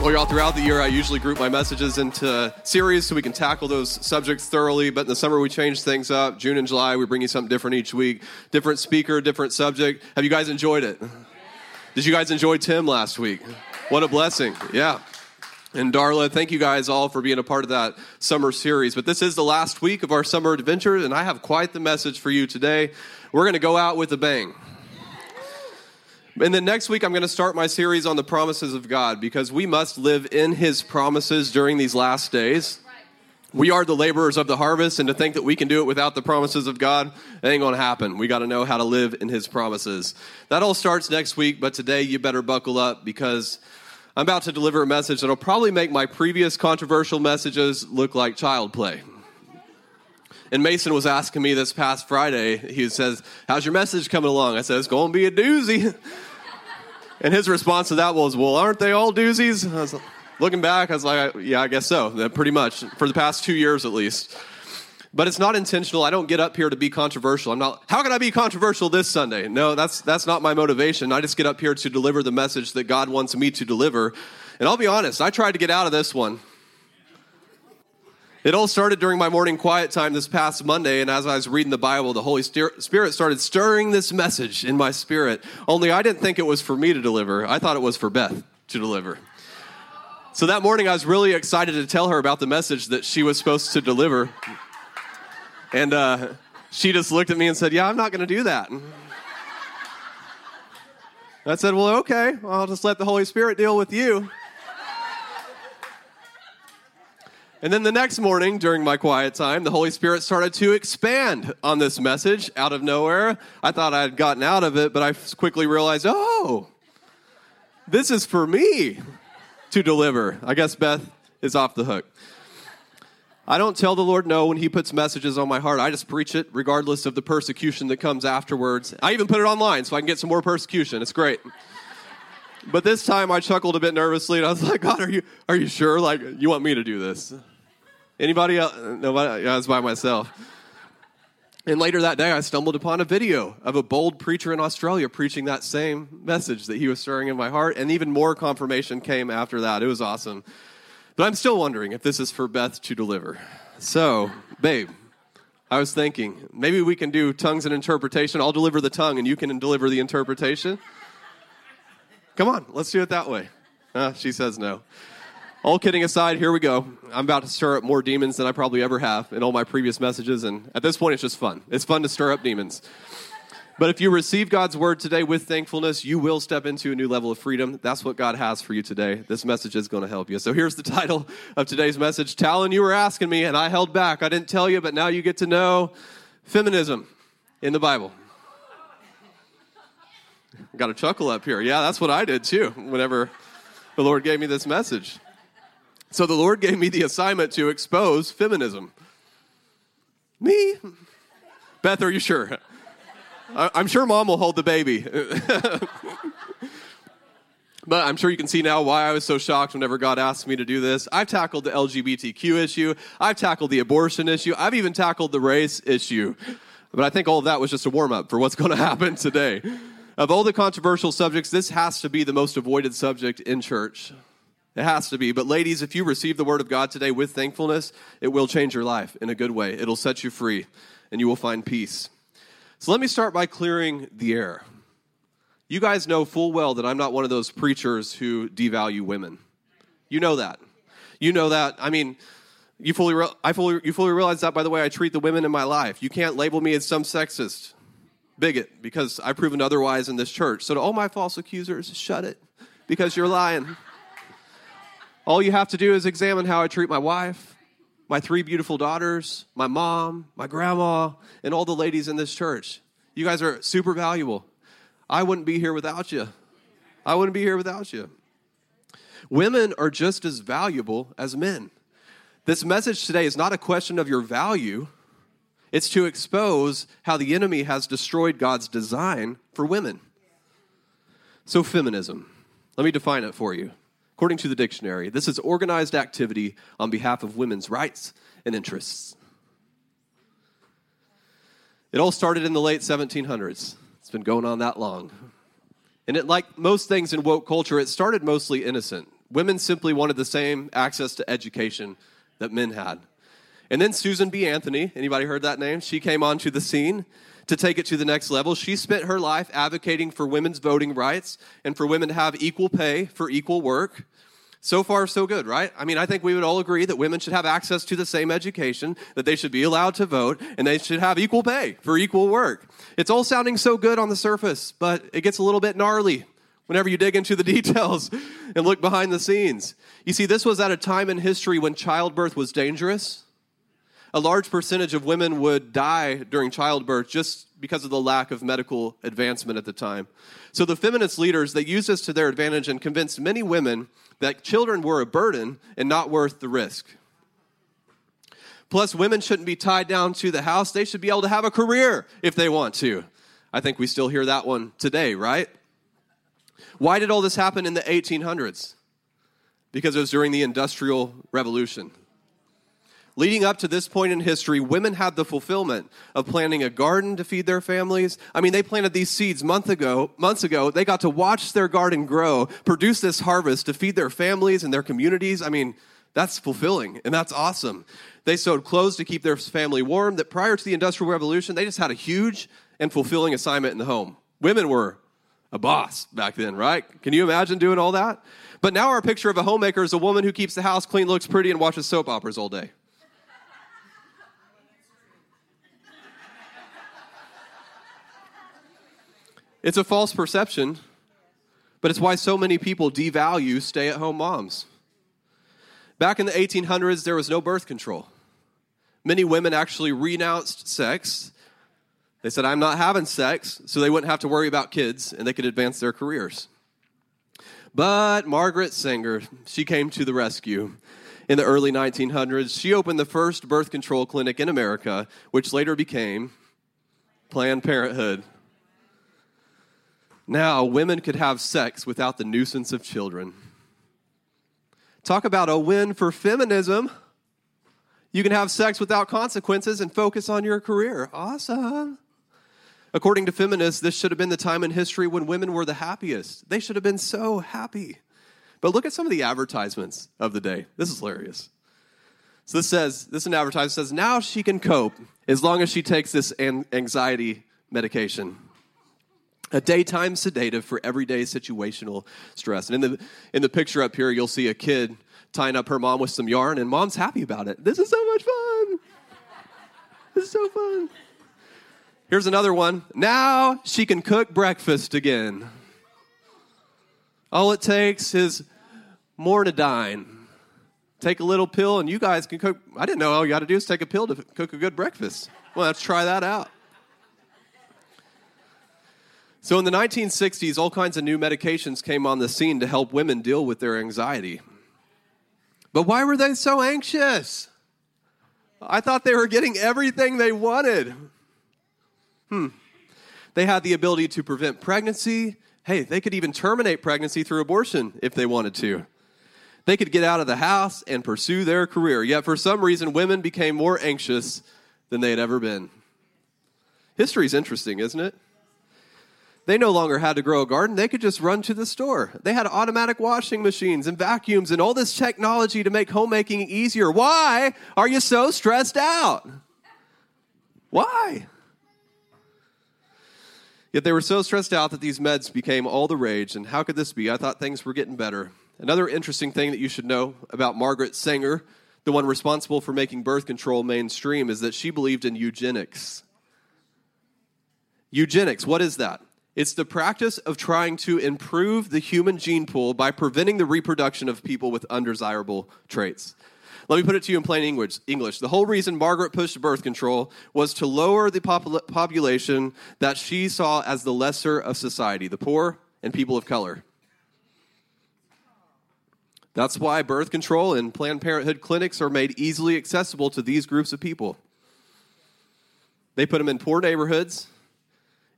Well, y'all, throughout the year, I usually group my messages into series so we can tackle those subjects thoroughly. But in the summer, we change things up. June and July, we bring you something different each week. Different speaker, different subject. Have you guys enjoyed it? Did you guys enjoy Tim last week? What a blessing. Yeah. And Darla, thank you guys all for being a part of that summer series. But this is the last week of our summer adventure, and I have quite the message for you today. We're going to go out with a bang. And then next week, I'm going to start my series on the promises of God because we must live in His promises during these last days. We are the laborers of the harvest, and to think that we can do it without the promises of God, it ain't going to happen. We got to know how to live in His promises. That all starts next week, but today you better buckle up because I'm about to deliver a message that'll probably make my previous controversial messages look like child play. And Mason was asking me this past Friday, he says, How's your message coming along? I said, It's going to be a doozy. And his response to that was, Well, aren't they all doozies? I was looking back, I was like, Yeah, I guess so. Pretty much, for the past two years at least. But it's not intentional. I don't get up here to be controversial. I'm not, how can I be controversial this Sunday? No, that's, that's not my motivation. I just get up here to deliver the message that God wants me to deliver. And I'll be honest, I tried to get out of this one. It all started during my morning quiet time this past Monday, and as I was reading the Bible, the Holy Spirit started stirring this message in my spirit. Only I didn't think it was for me to deliver, I thought it was for Beth to deliver. So that morning, I was really excited to tell her about the message that she was supposed to deliver. And uh, she just looked at me and said, Yeah, I'm not going to do that. I said, Well, okay, I'll just let the Holy Spirit deal with you. And then the next morning, during my quiet time, the Holy Spirit started to expand on this message out of nowhere. I thought I had gotten out of it, but I quickly realized, oh, this is for me to deliver. I guess Beth is off the hook. I don't tell the Lord no when He puts messages on my heart. I just preach it regardless of the persecution that comes afterwards. I even put it online so I can get some more persecution. It's great. But this time I chuckled a bit nervously and I was like, God, are you, are you sure? Like, you want me to do this? Anybody else? Nobody? I was by myself. And later that day, I stumbled upon a video of a bold preacher in Australia preaching that same message that he was stirring in my heart. And even more confirmation came after that. It was awesome. But I'm still wondering if this is for Beth to deliver. So, babe, I was thinking maybe we can do tongues and interpretation. I'll deliver the tongue and you can deliver the interpretation. Come on, let's do it that way. Uh, she says no. All kidding aside, here we go. I'm about to stir up more demons than I probably ever have in all my previous messages, and at this point, it's just fun. It's fun to stir up demons. But if you receive God's word today with thankfulness, you will step into a new level of freedom. That's what God has for you today. This message is going to help you. So here's the title of today's message Talon, you were asking me, and I held back. I didn't tell you, but now you get to know feminism in the Bible. Got a chuckle up here. Yeah, that's what I did too whenever the Lord gave me this message. So the Lord gave me the assignment to expose feminism. Me? Beth, are you sure? I'm sure mom will hold the baby. but I'm sure you can see now why I was so shocked whenever God asked me to do this. I've tackled the LGBTQ issue, I've tackled the abortion issue, I've even tackled the race issue. But I think all of that was just a warm up for what's going to happen today. Of all the controversial subjects, this has to be the most avoided subject in church. It has to be. But, ladies, if you receive the word of God today with thankfulness, it will change your life in a good way. It'll set you free, and you will find peace. So, let me start by clearing the air. You guys know full well that I'm not one of those preachers who devalue women. You know that. You know that. I mean, you fully, re- I fully, you fully realize that by the way I treat the women in my life. You can't label me as some sexist bigot because I've proven otherwise in this church. So, to all my false accusers, shut it because you're lying. All you have to do is examine how I treat my wife, my three beautiful daughters, my mom, my grandma, and all the ladies in this church. You guys are super valuable. I wouldn't be here without you. I wouldn't be here without you. Women are just as valuable as men. This message today is not a question of your value, It's to expose how the enemy has destroyed God's design for women. So, feminism, let me define it for you. According to the dictionary, this is organized activity on behalf of women's rights and interests. It all started in the late 1700s. It's been going on that long. And it, like most things in woke culture, it started mostly innocent. Women simply wanted the same access to education that men had. And then Susan B. Anthony, anybody heard that name? She came onto the scene to take it to the next level. She spent her life advocating for women's voting rights and for women to have equal pay for equal work. So far, so good, right? I mean, I think we would all agree that women should have access to the same education, that they should be allowed to vote, and they should have equal pay for equal work. It's all sounding so good on the surface, but it gets a little bit gnarly whenever you dig into the details and look behind the scenes. You see, this was at a time in history when childbirth was dangerous a large percentage of women would die during childbirth just because of the lack of medical advancement at the time. So the feminist leaders, they used this to their advantage and convinced many women that children were a burden and not worth the risk. Plus, women shouldn't be tied down to the house. They should be able to have a career if they want to. I think we still hear that one today, right? Why did all this happen in the 1800s? Because it was during the Industrial Revolution. Leading up to this point in history, women had the fulfillment of planting a garden to feed their families. I mean, they planted these seeds month ago, months ago. They got to watch their garden grow, produce this harvest to feed their families and their communities. I mean, that's fulfilling and that's awesome. They sewed clothes to keep their family warm. That prior to the Industrial Revolution, they just had a huge and fulfilling assignment in the home. Women were a boss back then, right? Can you imagine doing all that? But now our picture of a homemaker is a woman who keeps the house clean, looks pretty, and watches soap operas all day. It's a false perception, but it's why so many people devalue stay at home moms. Back in the 1800s, there was no birth control. Many women actually renounced sex. They said, I'm not having sex, so they wouldn't have to worry about kids and they could advance their careers. But Margaret Sanger, she came to the rescue. In the early 1900s, she opened the first birth control clinic in America, which later became Planned Parenthood. Now, women could have sex without the nuisance of children. Talk about a win for feminism. You can have sex without consequences and focus on your career. Awesome. According to feminists, this should have been the time in history when women were the happiest. They should have been so happy. But look at some of the advertisements of the day. This is hilarious. So this says, this an advertisement says, now she can cope as long as she takes this anxiety medication a daytime sedative for everyday situational stress. And in the in the picture up here, you'll see a kid tying up her mom with some yarn, and mom's happy about it. This is so much fun. This is so fun. Here's another one. Now she can cook breakfast again. All it takes is Mornidine. Take a little pill, and you guys can cook. I didn't know all you got to do is take a pill to cook a good breakfast. Well, let's try that out. So in the 1960s, all kinds of new medications came on the scene to help women deal with their anxiety. But why were they so anxious? I thought they were getting everything they wanted. Hmm. They had the ability to prevent pregnancy. Hey, they could even terminate pregnancy through abortion if they wanted to. They could get out of the house and pursue their career. Yet, for some reason, women became more anxious than they had ever been. History is interesting, isn't it? They no longer had to grow a garden. They could just run to the store. They had automatic washing machines and vacuums and all this technology to make homemaking easier. Why are you so stressed out? Why? Yet they were so stressed out that these meds became all the rage. And how could this be? I thought things were getting better. Another interesting thing that you should know about Margaret Sanger, the one responsible for making birth control mainstream, is that she believed in eugenics. Eugenics, what is that? It's the practice of trying to improve the human gene pool by preventing the reproduction of people with undesirable traits. Let me put it to you in plain English. English. The whole reason Margaret pushed birth control was to lower the popul- population that she saw as the lesser of society, the poor and people of color. That's why birth control and Planned Parenthood clinics are made easily accessible to these groups of people. They put them in poor neighborhoods,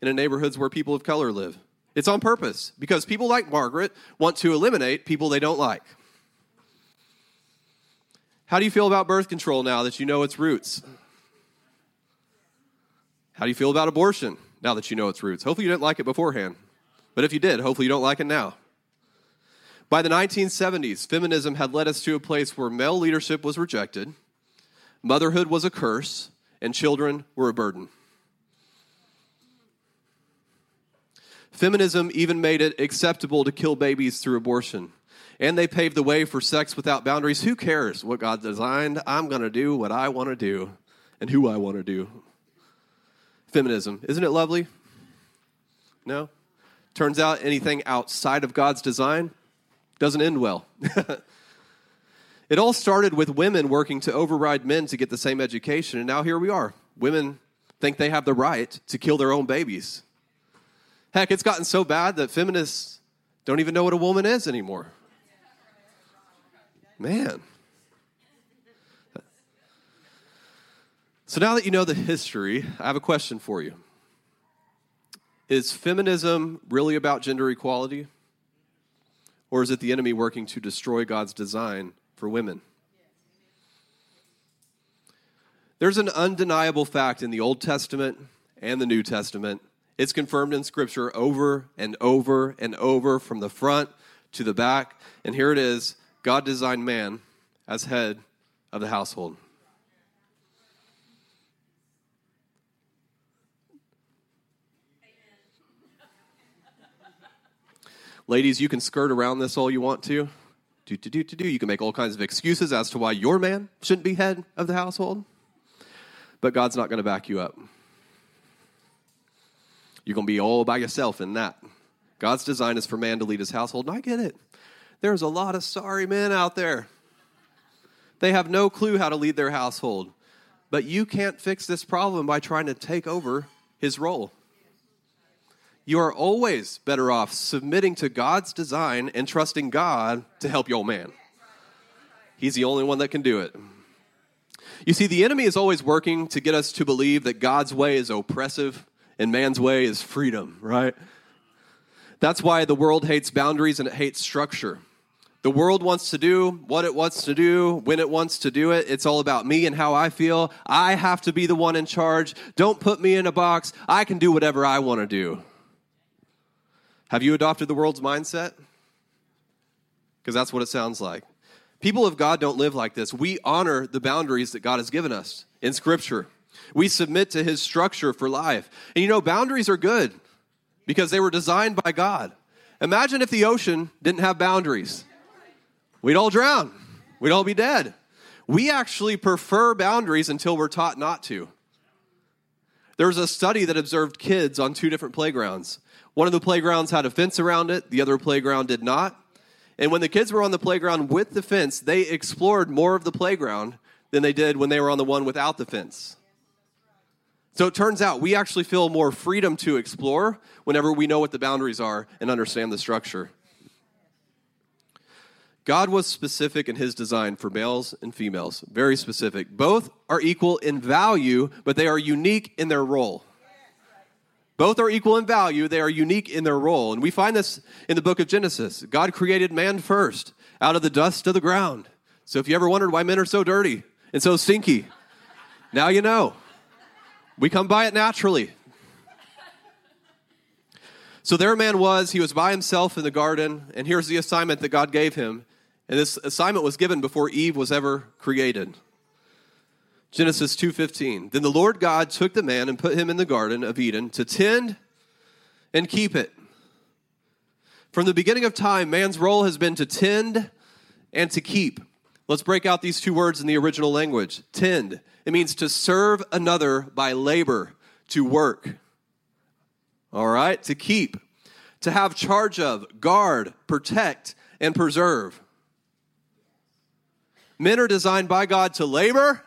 in neighborhoods where people of color live. It's on purpose because people like Margaret want to eliminate people they don't like. How do you feel about birth control now that you know its roots? How do you feel about abortion now that you know its roots? Hopefully, you didn't like it beforehand. But if you did, hopefully, you don't like it now. By the 1970s, feminism had led us to a place where male leadership was rejected, motherhood was a curse, and children were a burden. Feminism even made it acceptable to kill babies through abortion. And they paved the way for sex without boundaries. Who cares what God designed? I'm going to do what I want to do and who I want to do. Feminism. Isn't it lovely? No? Turns out anything outside of God's design doesn't end well. it all started with women working to override men to get the same education, and now here we are. Women think they have the right to kill their own babies. Heck, it's gotten so bad that feminists don't even know what a woman is anymore. Man. So now that you know the history, I have a question for you. Is feminism really about gender equality? Or is it the enemy working to destroy God's design for women? There's an undeniable fact in the Old Testament and the New Testament. It's confirmed in Scripture over and over and over from the front to the back. And here it is God designed man as head of the household. Ladies, you can skirt around this all you want to. Do, do, do, do, do. You can make all kinds of excuses as to why your man shouldn't be head of the household. But God's not going to back you up. You're going to be all by yourself in that. God's design is for man to lead his household, and I get it. There's a lot of sorry men out there. They have no clue how to lead their household. But you can't fix this problem by trying to take over his role you are always better off submitting to God's design and trusting God to help your man. He's the only one that can do it. You see, the enemy is always working to get us to believe that God's way is oppressive and man's way is freedom, right? That's why the world hates boundaries and it hates structure. The world wants to do what it wants to do when it wants to do it. It's all about me and how I feel. I have to be the one in charge. Don't put me in a box. I can do whatever I want to do. Have you adopted the world's mindset? Because that's what it sounds like. People of God don't live like this. We honor the boundaries that God has given us in Scripture. We submit to His structure for life. And you know, boundaries are good because they were designed by God. Imagine if the ocean didn't have boundaries. We'd all drown, we'd all be dead. We actually prefer boundaries until we're taught not to. There was a study that observed kids on two different playgrounds. One of the playgrounds had a fence around it, the other playground did not. And when the kids were on the playground with the fence, they explored more of the playground than they did when they were on the one without the fence. So it turns out we actually feel more freedom to explore whenever we know what the boundaries are and understand the structure. God was specific in his design for males and females, very specific. Both are equal in value, but they are unique in their role. Both are equal in value, they are unique in their role. And we find this in the book of Genesis. God created man first out of the dust of the ground. So if you ever wondered why men are so dirty and so stinky, now you know. We come by it naturally. So there man was, he was by himself in the garden, and here's the assignment that God gave him. And this assignment was given before Eve was ever created. Genesis 2:15. Then the Lord God took the man and put him in the garden of Eden to tend and keep it. From the beginning of time, man's role has been to tend and to keep. Let's break out these two words in the original language. Tend. It means to serve another by labor, to work. All right? To keep. To have charge of, guard, protect, and preserve. Men are designed by God to labor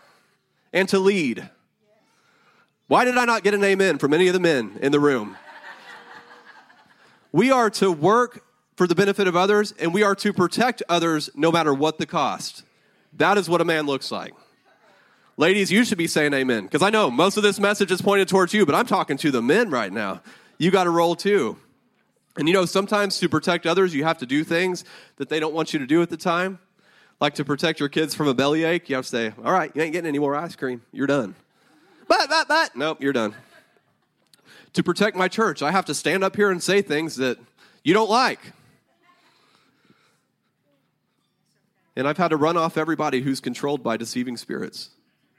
and to lead. Why did I not get an amen from any of the men in the room? We are to work for the benefit of others, and we are to protect others no matter what the cost. That is what a man looks like. Ladies, you should be saying amen because I know most of this message is pointed towards you, but I'm talking to the men right now. You got to roll too. And you know, sometimes to protect others, you have to do things that they don't want you to do at the time. Like to protect your kids from a bellyache, you have to say, All right, you ain't getting any more ice cream. You're done. But, but, but, nope, you're done. To protect my church, I have to stand up here and say things that you don't like. And I've had to run off everybody who's controlled by deceiving spirits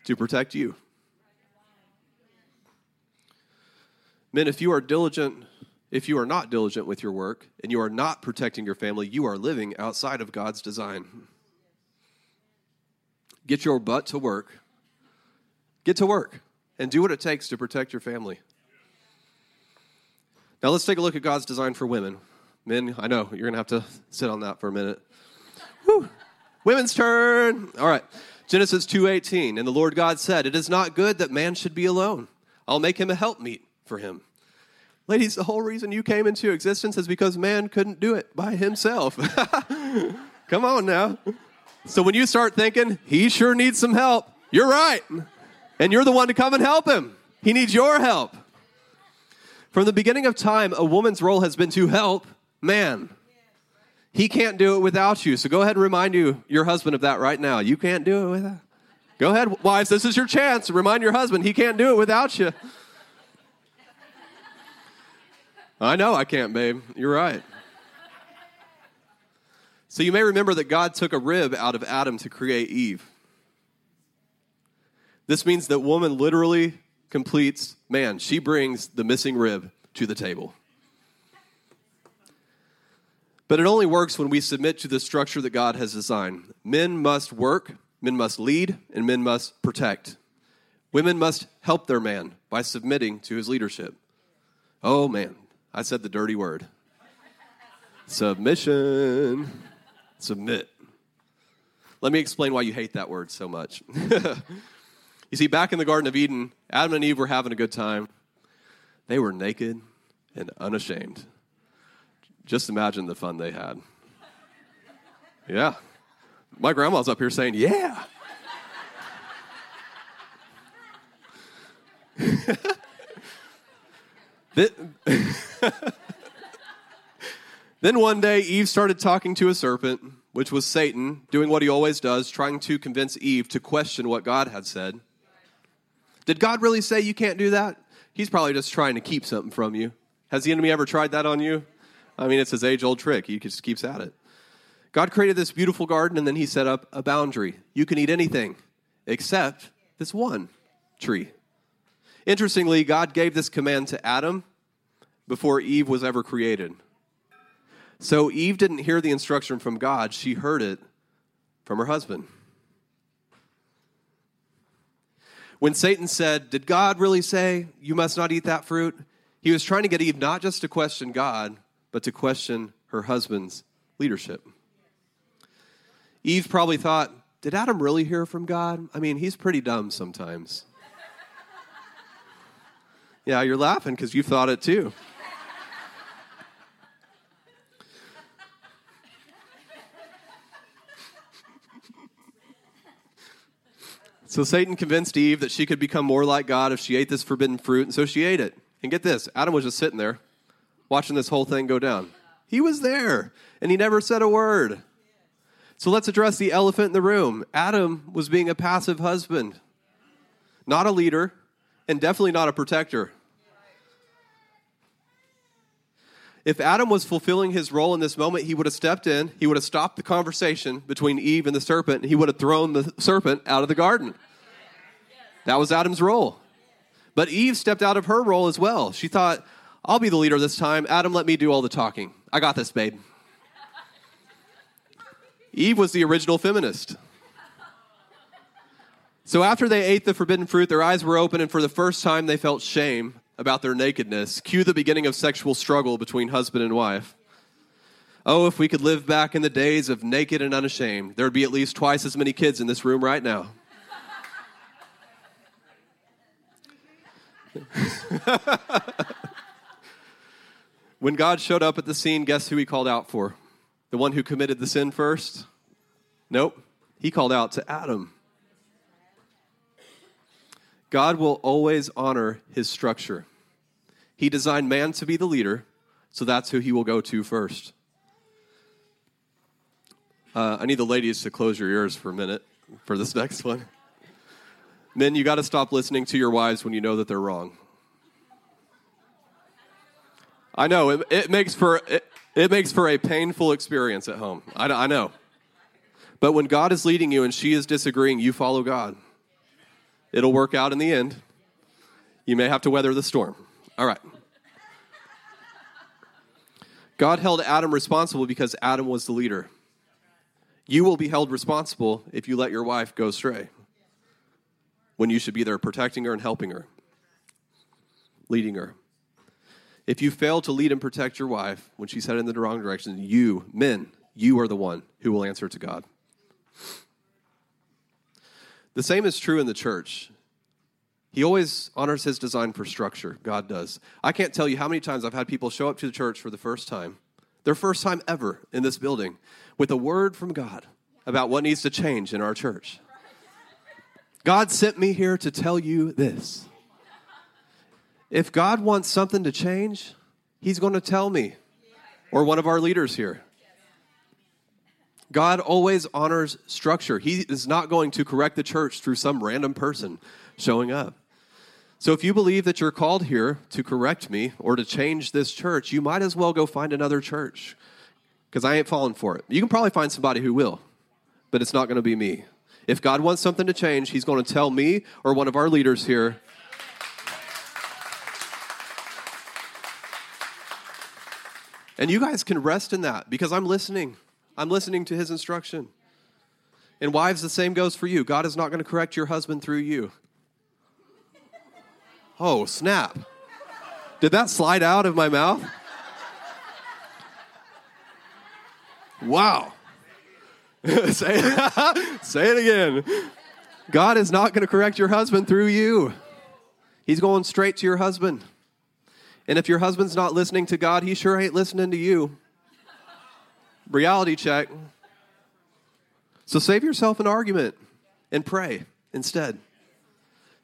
to protect you. Men, if you are diligent, if you are not diligent with your work and you are not protecting your family, you are living outside of God's design. Get your butt to work. Get to work and do what it takes to protect your family. Now let's take a look at God's design for women. Men, I know you're going to have to sit on that for a minute. Whew. Women's turn. All right. Genesis 2:18. And the Lord God said, "It is not good that man should be alone. I'll make him a helpmeet for him." Ladies, the whole reason you came into existence is because man couldn't do it by himself. Come on now. So when you start thinking, he sure needs some help, you're right. And you're the one to come and help him. He needs your help. From the beginning of time, a woman's role has been to help man. He can't do it without you. So go ahead and remind you, your husband of that right now. You can't do it without. Go ahead, wives. This is your chance. Remind your husband he can't do it without you. I know I can't, babe. You're right. So you may remember that God took a rib out of Adam to create Eve. This means that woman literally completes man. She brings the missing rib to the table. But it only works when we submit to the structure that God has designed. Men must work, men must lead, and men must protect. Women must help their man by submitting to his leadership. Oh man, I said the dirty word. Submission. Submit. Let me explain why you hate that word so much. you see, back in the Garden of Eden, Adam and Eve were having a good time. They were naked and unashamed. Just imagine the fun they had. Yeah. My grandma's up here saying, Yeah. then one day, Eve started talking to a serpent, which was Satan, doing what he always does, trying to convince Eve to question what God had said. Did God really say you can't do that? He's probably just trying to keep something from you. Has the enemy ever tried that on you? I mean, it's his age old trick. He just keeps at it. God created this beautiful garden and then he set up a boundary. You can eat anything except this one tree. Interestingly, God gave this command to Adam before Eve was ever created. So Eve didn't hear the instruction from God, she heard it from her husband. When Satan said, Did God really say you must not eat that fruit? He was trying to get Eve not just to question God, but to question her husband's leadership. Eve probably thought, Did Adam really hear from God? I mean, he's pretty dumb sometimes. yeah, you're laughing because you thought it too. So Satan convinced Eve that she could become more like God if she ate this forbidden fruit, and so she ate it. And get this Adam was just sitting there watching this whole thing go down. He was there, and he never said a word. So let's address the elephant in the room. Adam was being a passive husband, not a leader, and definitely not a protector. If Adam was fulfilling his role in this moment, he would have stepped in, he would have stopped the conversation between Eve and the serpent, and he would have thrown the serpent out of the garden. That was Adam's role. But Eve stepped out of her role as well. She thought, I'll be the leader this time. Adam, let me do all the talking. I got this, babe. Eve was the original feminist. So after they ate the forbidden fruit, their eyes were open, and for the first time they felt shame about their nakedness. Cue the beginning of sexual struggle between husband and wife. Oh, if we could live back in the days of naked and unashamed, there would be at least twice as many kids in this room right now. when God showed up at the scene, guess who he called out for? The one who committed the sin first? Nope. He called out to Adam. God will always honor his structure. He designed man to be the leader, so that's who he will go to first. Uh, I need the ladies to close your ears for a minute for this next one. Men, you got to stop listening to your wives when you know that they're wrong. I know it, it makes for it, it, makes for a painful experience at home. I, I know, but when God is leading you and she is disagreeing, you follow God. It'll work out in the end. You may have to weather the storm. All right. God held Adam responsible because Adam was the leader. You will be held responsible if you let your wife go astray when you should be there protecting her and helping her, leading her. If you fail to lead and protect your wife when she's headed in the wrong direction, you, men, you are the one who will answer to God. The same is true in the church. He always honors his design for structure. God does. I can't tell you how many times I've had people show up to the church for the first time, their first time ever in this building, with a word from God about what needs to change in our church. God sent me here to tell you this. If God wants something to change, He's going to tell me or one of our leaders here. God always honors structure. He is not going to correct the church through some random person showing up. So if you believe that you're called here to correct me or to change this church, you might as well go find another church because I ain't falling for it. You can probably find somebody who will, but it's not going to be me. If God wants something to change, He's going to tell me or one of our leaders here. And you guys can rest in that because I'm listening. I'm listening to His instruction. And wives, the same goes for you. God is not going to correct your husband through you. Oh, snap. Did that slide out of my mouth? Wow. say, it, say it again. God is not going to correct your husband through you. He's going straight to your husband. And if your husband's not listening to God, he sure ain't listening to you. Reality check. So save yourself an argument and pray instead.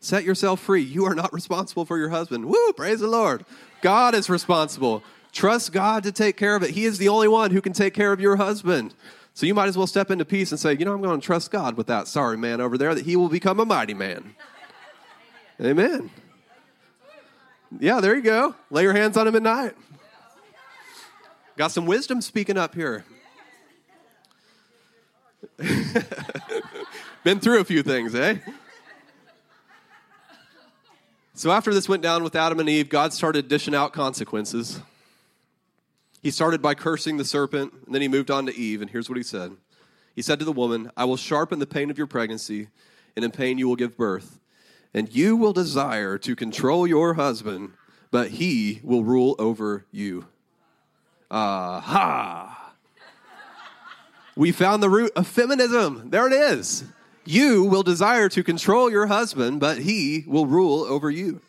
Set yourself free. You are not responsible for your husband. Woo, praise the Lord. God is responsible. Trust God to take care of it. He is the only one who can take care of your husband. So you might as well step into peace and say, you know, I'm going to trust God with that sorry man over there that he will become a mighty man. Amen. Yeah, there you go. Lay your hands on him at night. Got some wisdom speaking up here. Been through a few things, eh? So after this went down with Adam and Eve, God started dishing out consequences. He started by cursing the serpent, and then he moved on to Eve, and here's what he said. He said to the woman, I will sharpen the pain of your pregnancy, and in pain you will give birth. And you will desire to control your husband, but he will rule over you. Aha! We found the root of feminism. There it is. You will desire to control your husband, but he will rule over you.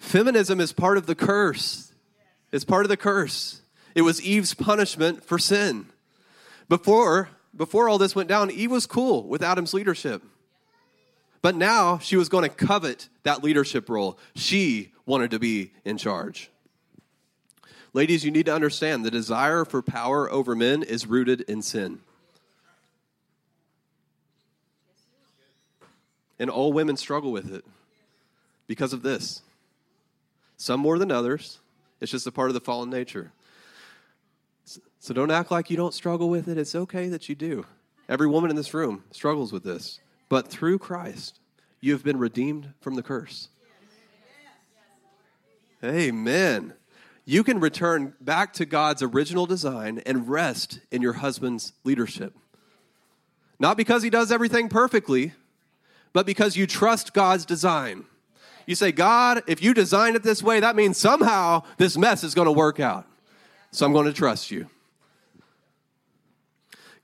Feminism is part of the curse. It's part of the curse. It was Eve's punishment for sin. Before, before all this went down, Eve was cool with Adam's leadership. But now she was going to covet that leadership role. She wanted to be in charge. Ladies, you need to understand the desire for power over men is rooted in sin. And all women struggle with it because of this. Some more than others. It's just a part of the fallen nature. So don't act like you don't struggle with it. It's okay that you do. Every woman in this room struggles with this. But through Christ, you have been redeemed from the curse. Amen. You can return back to God's original design and rest in your husband's leadership. Not because he does everything perfectly, but because you trust God's design. You say, God, if you designed it this way, that means somehow this mess is going to work out. So I'm going to trust you.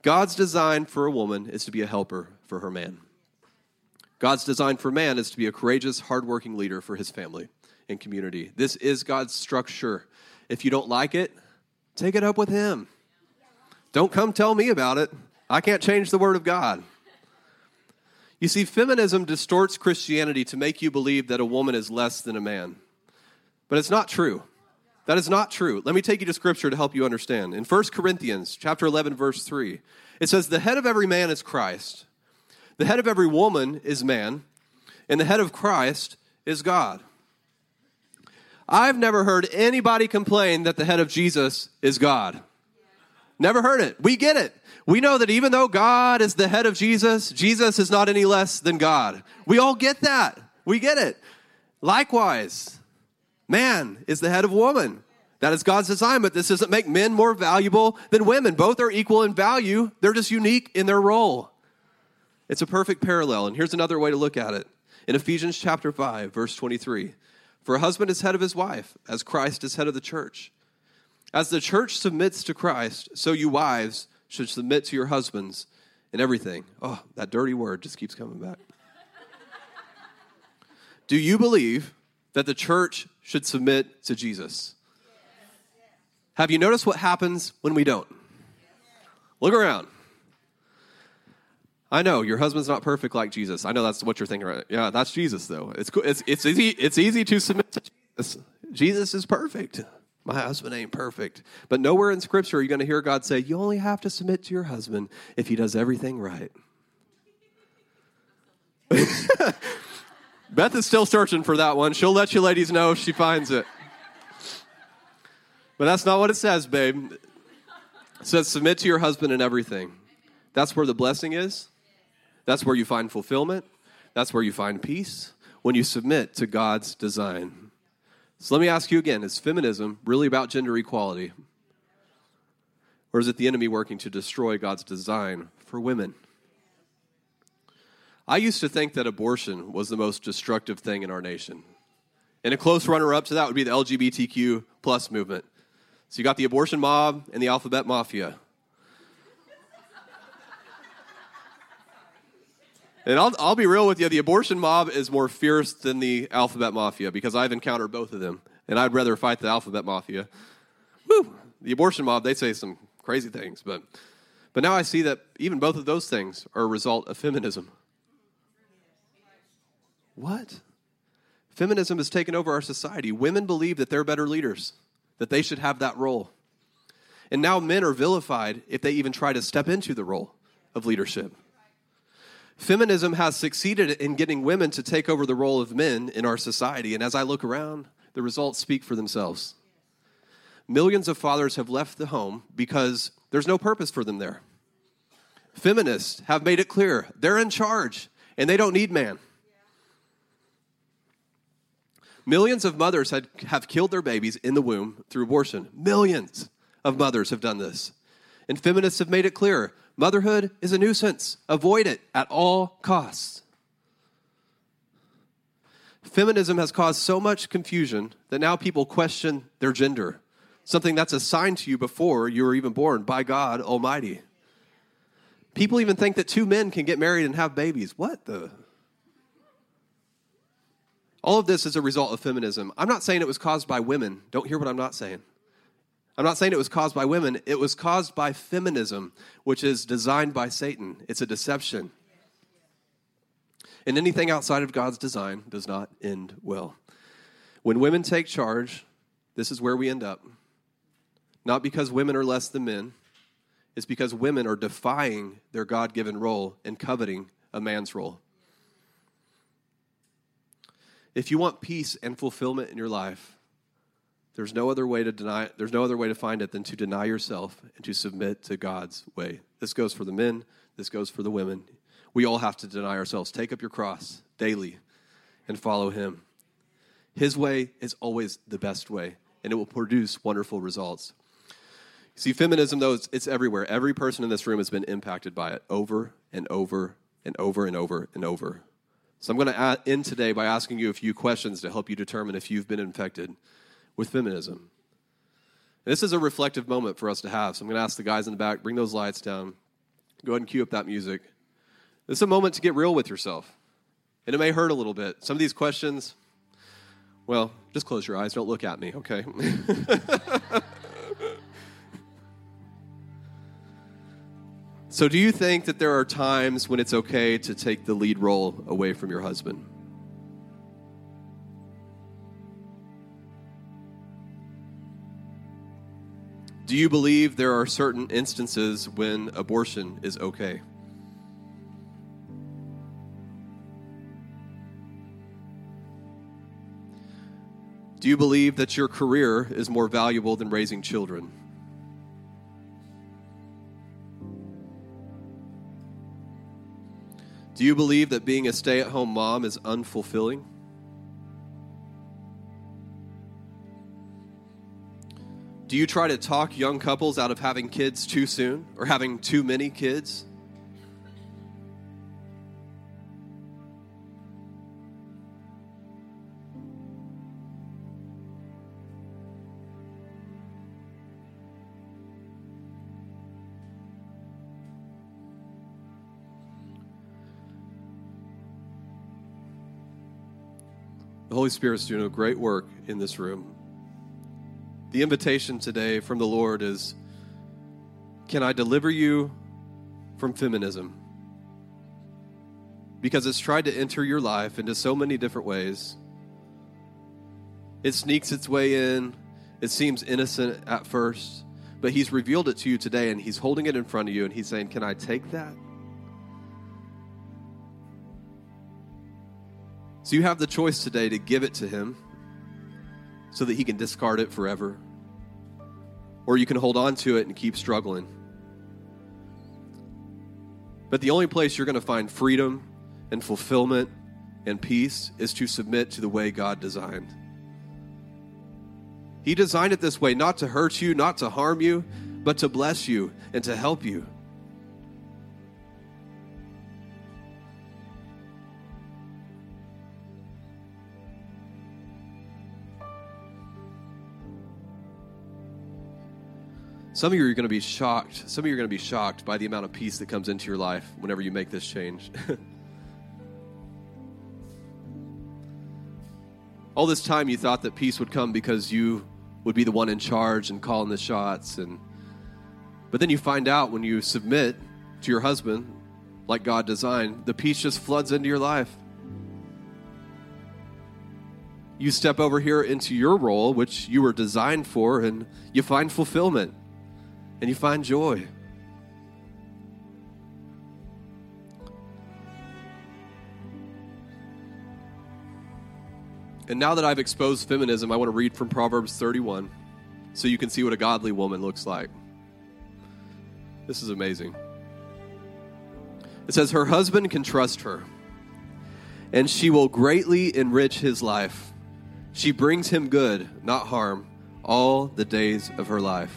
God's design for a woman is to be a helper for her man. God's design for man is to be a courageous, hardworking leader for his family and community. This is God's structure. If you don't like it, take it up with him. Don't come tell me about it. I can't change the word of God. You see, feminism distorts Christianity to make you believe that a woman is less than a man. But it's not true. That is not true. Let me take you to scripture to help you understand. In 1 Corinthians chapter 11 verse 3, it says the head of every man is Christ. The head of every woman is man, and the head of Christ is God. I've never heard anybody complain that the head of Jesus is God. Never heard it. We get it. We know that even though God is the head of Jesus, Jesus is not any less than God. We all get that. We get it. Likewise, man is the head of woman. That is God's design, but this doesn't make men more valuable than women. Both are equal in value, they're just unique in their role. It's a perfect parallel. And here's another way to look at it. In Ephesians chapter 5, verse 23, for a husband is head of his wife, as Christ is head of the church. As the church submits to Christ, so you wives should submit to your husbands in everything. Oh, that dirty word just keeps coming back. Do you believe that the church should submit to Jesus? Have you noticed what happens when we don't? Look around. I know your husband's not perfect like Jesus. I know that's what you're thinking, right? Yeah, that's Jesus, though. It's it's it's easy. It's easy to submit to Jesus. Jesus is perfect. My husband ain't perfect. But nowhere in Scripture are you going to hear God say, you only have to submit to your husband if he does everything right. Beth is still searching for that one. She'll let you ladies know if she finds it. But that's not what it says, babe. It says, submit to your husband in everything. That's where the blessing is. That's where you find fulfillment. That's where you find peace when you submit to God's design. So let me ask you again is feminism really about gender equality? Or is it the enemy working to destroy God's design for women? I used to think that abortion was the most destructive thing in our nation. And a close runner up to that would be the LGBTQ plus movement. So you got the abortion mob and the alphabet mafia. And I'll, I'll be real with you the abortion mob is more fierce than the alphabet mafia because I've encountered both of them. And I'd rather fight the alphabet mafia. Woo! The abortion mob, they say some crazy things. But, but now I see that even both of those things are a result of feminism. What? Feminism has taken over our society. Women believe that they're better leaders, that they should have that role. And now men are vilified if they even try to step into the role of leadership. Feminism has succeeded in getting women to take over the role of men in our society. And as I look around, the results speak for themselves. Millions of fathers have left the home because there's no purpose for them there. Feminists have made it clear they're in charge and they don't need man. Millions of mothers had, have killed their babies in the womb through abortion. Millions of mothers have done this. And feminists have made it clear Motherhood is a nuisance. Avoid it at all costs. Feminism has caused so much confusion that now people question their gender, something that's assigned to you before you were even born by God Almighty. People even think that two men can get married and have babies. What the? All of this is a result of feminism. I'm not saying it was caused by women. Don't hear what I'm not saying. I'm not saying it was caused by women, it was caused by feminism, which is designed by Satan. It's a deception. And anything outside of God's design does not end well. When women take charge, this is where we end up. Not because women are less than men, it's because women are defying their God given role and coveting a man's role. If you want peace and fulfillment in your life, there's no other way to deny there's no other way to find it than to deny yourself and to submit to God's way. This goes for the men, this goes for the women. We all have to deny ourselves. Take up your cross daily and follow him. His way is always the best way, and it will produce wonderful results. See, feminism, though, it's, it's everywhere. Every person in this room has been impacted by it over and over and over and over and over. So I'm going to end today by asking you a few questions to help you determine if you've been infected with feminism. This is a reflective moment for us to have. So I'm going to ask the guys in the back, bring those lights down. Go ahead and cue up that music. This is a moment to get real with yourself. And it may hurt a little bit. Some of these questions, well, just close your eyes. Don't look at me, okay? So, do you think that there are times when it's okay to take the lead role away from your husband? Do you believe there are certain instances when abortion is okay? Do you believe that your career is more valuable than raising children? Do you believe that being a stay at home mom is unfulfilling? Do you try to talk young couples out of having kids too soon or having too many kids? The Holy Spirit is doing a great work in this room. The invitation today from the Lord is Can I deliver you from feminism? Because it's tried to enter your life into so many different ways. It sneaks its way in, it seems innocent at first, but He's revealed it to you today and He's holding it in front of you and He's saying, Can I take that? So you have the choice today to give it to Him so that He can discard it forever, or you can hold on to it and keep struggling. But the only place you're going to find freedom and fulfillment and peace is to submit to the way God designed. He designed it this way not to hurt you, not to harm you, but to bless you and to help you. Some of you are going to be shocked. Some of you are going to be shocked by the amount of peace that comes into your life whenever you make this change. All this time you thought that peace would come because you would be the one in charge and calling the shots and but then you find out when you submit to your husband like God designed, the peace just floods into your life. You step over here into your role, which you were designed for, and you find fulfillment and you find joy. And now that I've exposed feminism, I want to read from Proverbs 31 so you can see what a godly woman looks like. This is amazing. It says, Her husband can trust her, and she will greatly enrich his life. She brings him good, not harm, all the days of her life.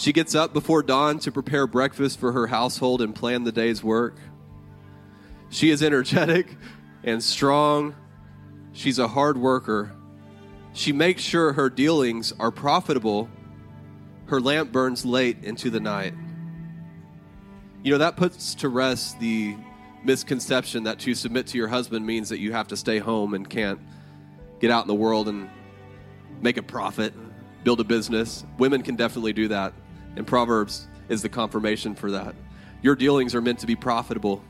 She gets up before dawn to prepare breakfast for her household and plan the day's work. She is energetic and strong. She's a hard worker. She makes sure her dealings are profitable. Her lamp burns late into the night. You know, that puts to rest the misconception that to submit to your husband means that you have to stay home and can't get out in the world and make a profit, build a business. Women can definitely do that. And Proverbs is the confirmation for that. Your dealings are meant to be profitable.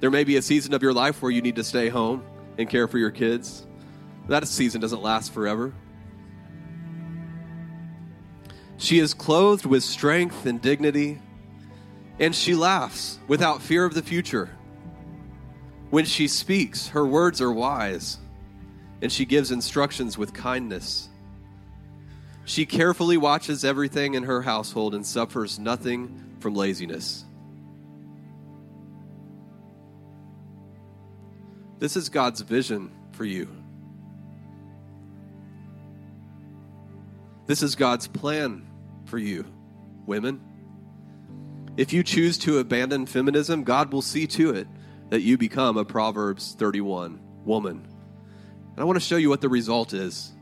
There may be a season of your life where you need to stay home and care for your kids. That season doesn't last forever. She is clothed with strength and dignity, and she laughs without fear of the future. When she speaks, her words are wise, and she gives instructions with kindness. She carefully watches everything in her household and suffers nothing from laziness. This is God's vision for you. This is God's plan for you, women. If you choose to abandon feminism, God will see to it that you become a Proverbs 31 woman. And I want to show you what the result is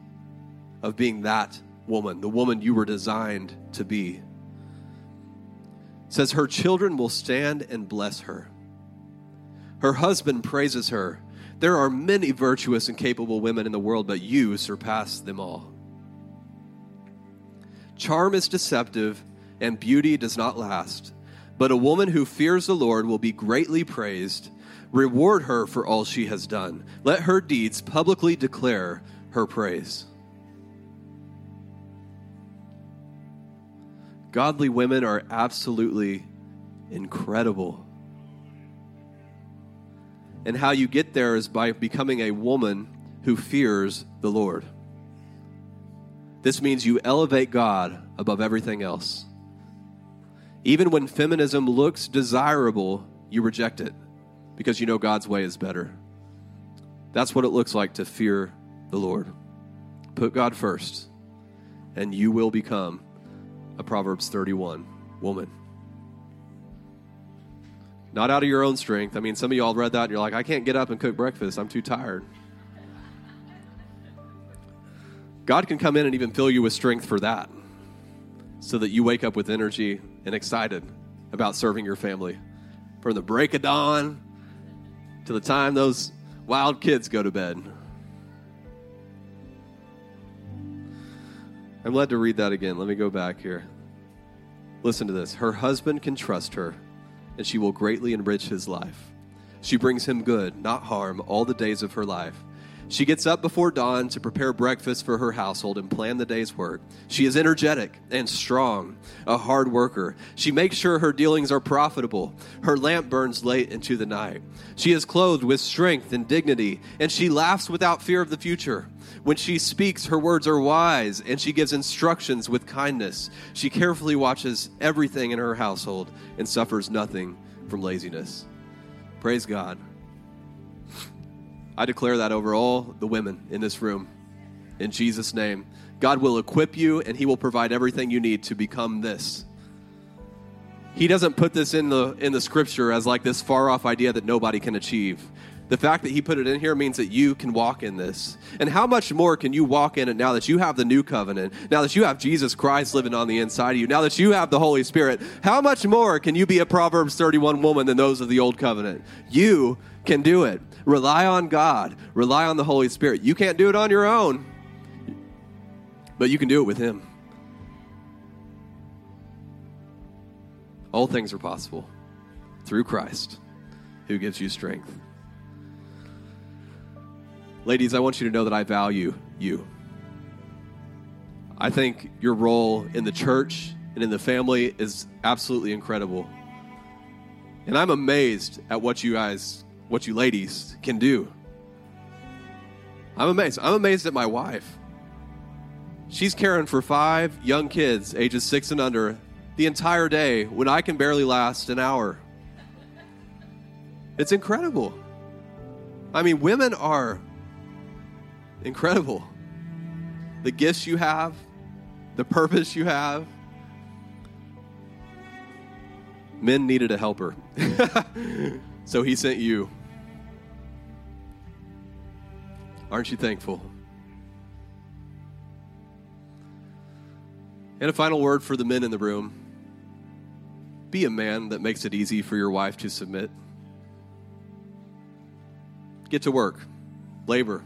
of being that woman, the woman you were designed to be. It says, Her children will stand and bless her. Her husband praises her. There are many virtuous and capable women in the world, but you surpass them all. Charm is deceptive and beauty does not last. But a woman who fears the Lord will be greatly praised. Reward her for all she has done. Let her deeds publicly declare her praise. Godly women are absolutely incredible. And how you get there is by becoming a woman who fears the Lord. This means you elevate God above everything else. Even when feminism looks desirable, you reject it because you know God's way is better. That's what it looks like to fear the Lord. Put God first, and you will become a Proverbs 31 woman. Not out of your own strength. I mean, some of y'all read that and you're like, I can't get up and cook breakfast. I'm too tired. God can come in and even fill you with strength for that so that you wake up with energy and excited about serving your family. From the break of dawn to the time those wild kids go to bed. I'm glad to read that again. Let me go back here. Listen to this. Her husband can trust her, and she will greatly enrich his life. She brings him good, not harm, all the days of her life. She gets up before dawn to prepare breakfast for her household and plan the day's work. She is energetic and strong, a hard worker. She makes sure her dealings are profitable. Her lamp burns late into the night. She is clothed with strength and dignity, and she laughs without fear of the future. When she speaks, her words are wise, and she gives instructions with kindness. She carefully watches everything in her household and suffers nothing from laziness. Praise God. I declare that over all the women in this room. In Jesus' name. God will equip you and He will provide everything you need to become this. He doesn't put this in the in the scripture as like this far off idea that nobody can achieve. The fact that he put it in here means that you can walk in this. And how much more can you walk in it now that you have the new covenant, now that you have Jesus Christ living on the inside of you, now that you have the Holy Spirit? How much more can you be a Proverbs 31 woman than those of the old covenant? You can do it. Rely on God, rely on the Holy Spirit. You can't do it on your own, but you can do it with Him. All things are possible through Christ who gives you strength. Ladies, I want you to know that I value you. I think your role in the church and in the family is absolutely incredible. And I'm amazed at what you guys, what you ladies can do. I'm amazed. I'm amazed at my wife. She's caring for five young kids, ages six and under, the entire day when I can barely last an hour. It's incredible. I mean, women are incredible. The gifts you have, the purpose you have. Men needed a helper. so he sent you. Aren't you thankful? And a final word for the men in the room be a man that makes it easy for your wife to submit. Get to work, labor,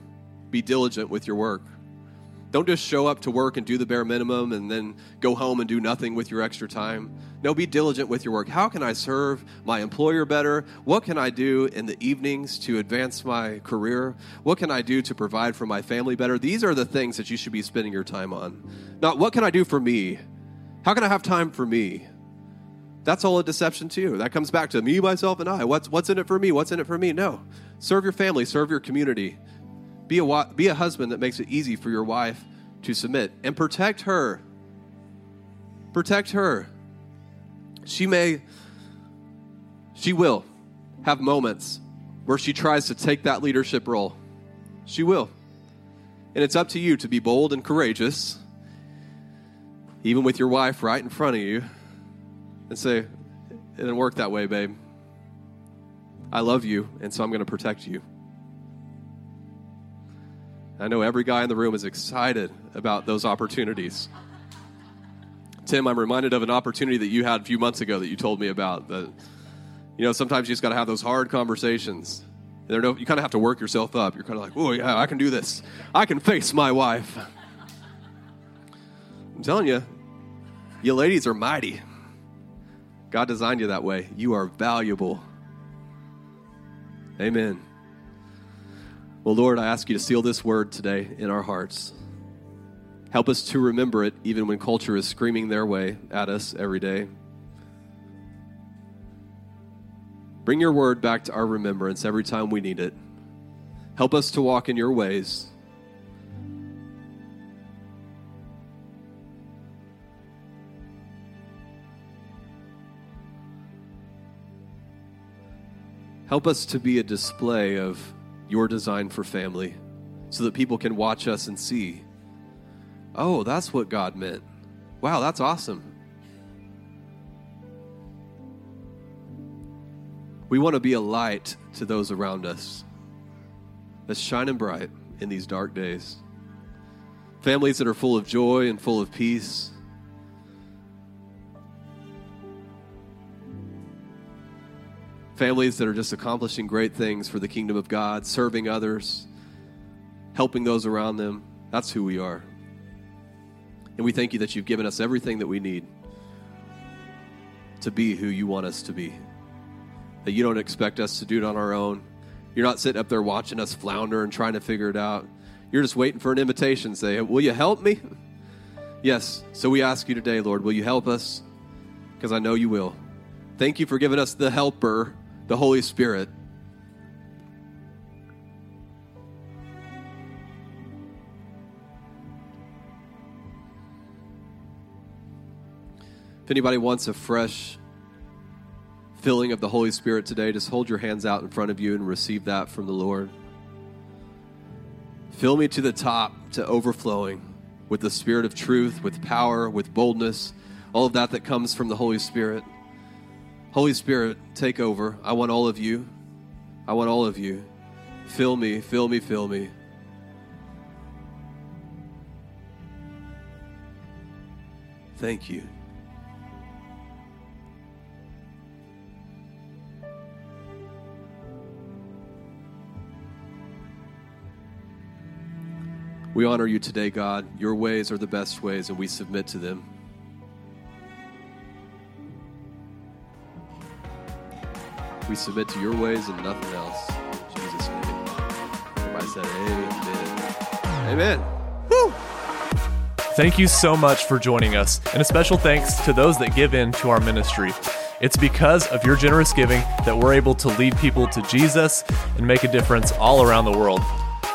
be diligent with your work. Don't just show up to work and do the bare minimum and then go home and do nothing with your extra time. No, be diligent with your work. How can I serve my employer better? What can I do in the evenings to advance my career? What can I do to provide for my family better? These are the things that you should be spending your time on. Not what can I do for me? How can I have time for me? That's all a deception too. That comes back to me, myself, and I. What's what's in it for me? What's in it for me? No. Serve your family, serve your community. Be a be a husband that makes it easy for your wife to submit and protect her. Protect her. She may she will have moments where she tries to take that leadership role. She will. And it's up to you to be bold and courageous, even with your wife right in front of you and say, It didn't work that way, babe. I love you, and so I'm going to protect you. I know every guy in the room is excited about those opportunities. Tim, I'm reminded of an opportunity that you had a few months ago that you told me about. That, you know, sometimes you just got to have those hard conversations. No, you kind of have to work yourself up. You're kind of like, oh, yeah, I can do this. I can face my wife. I'm telling you, You ladies are mighty. God designed you that way. You are valuable. Amen. Well, Lord, I ask you to seal this word today in our hearts. Help us to remember it even when culture is screaming their way at us every day. Bring your word back to our remembrance every time we need it. Help us to walk in your ways. Help us to be a display of your design for family so that people can watch us and see, oh, that's what God meant. Wow, that's awesome. We want to be a light to those around us that's shining bright in these dark days. Families that are full of joy and full of peace. Families that are just accomplishing great things for the kingdom of God, serving others, helping those around them. That's who we are. And we thank you that you've given us everything that we need to be who you want us to be. That you don't expect us to do it on our own. You're not sitting up there watching us flounder and trying to figure it out. You're just waiting for an invitation. Say, Will you help me? Yes. So we ask you today, Lord, will you help us? Because I know you will. Thank you for giving us the helper, the Holy Spirit. Anybody wants a fresh filling of the Holy Spirit today, just hold your hands out in front of you and receive that from the Lord. Fill me to the top to overflowing with the Spirit of truth, with power, with boldness, all of that that comes from the Holy Spirit. Holy Spirit, take over. I want all of you. I want all of you. Fill me, fill me, fill me. Thank you. We honor you today, God. Your ways are the best ways, and we submit to them. We submit to your ways and nothing else. In Jesus' name. Everybody said, Amen. Amen. Woo! Thank you so much for joining us, and a special thanks to those that give in to our ministry. It's because of your generous giving that we're able to lead people to Jesus and make a difference all around the world.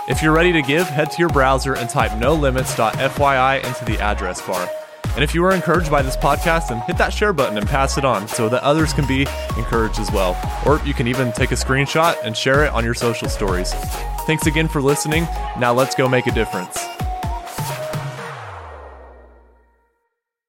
If you're ready to give, head to your browser and type nolimits.fyi into the address bar. And if you were encouraged by this podcast, then hit that share button and pass it on so that others can be encouraged as well. Or you can even take a screenshot and share it on your social stories. Thanks again for listening. Now let's go make a difference.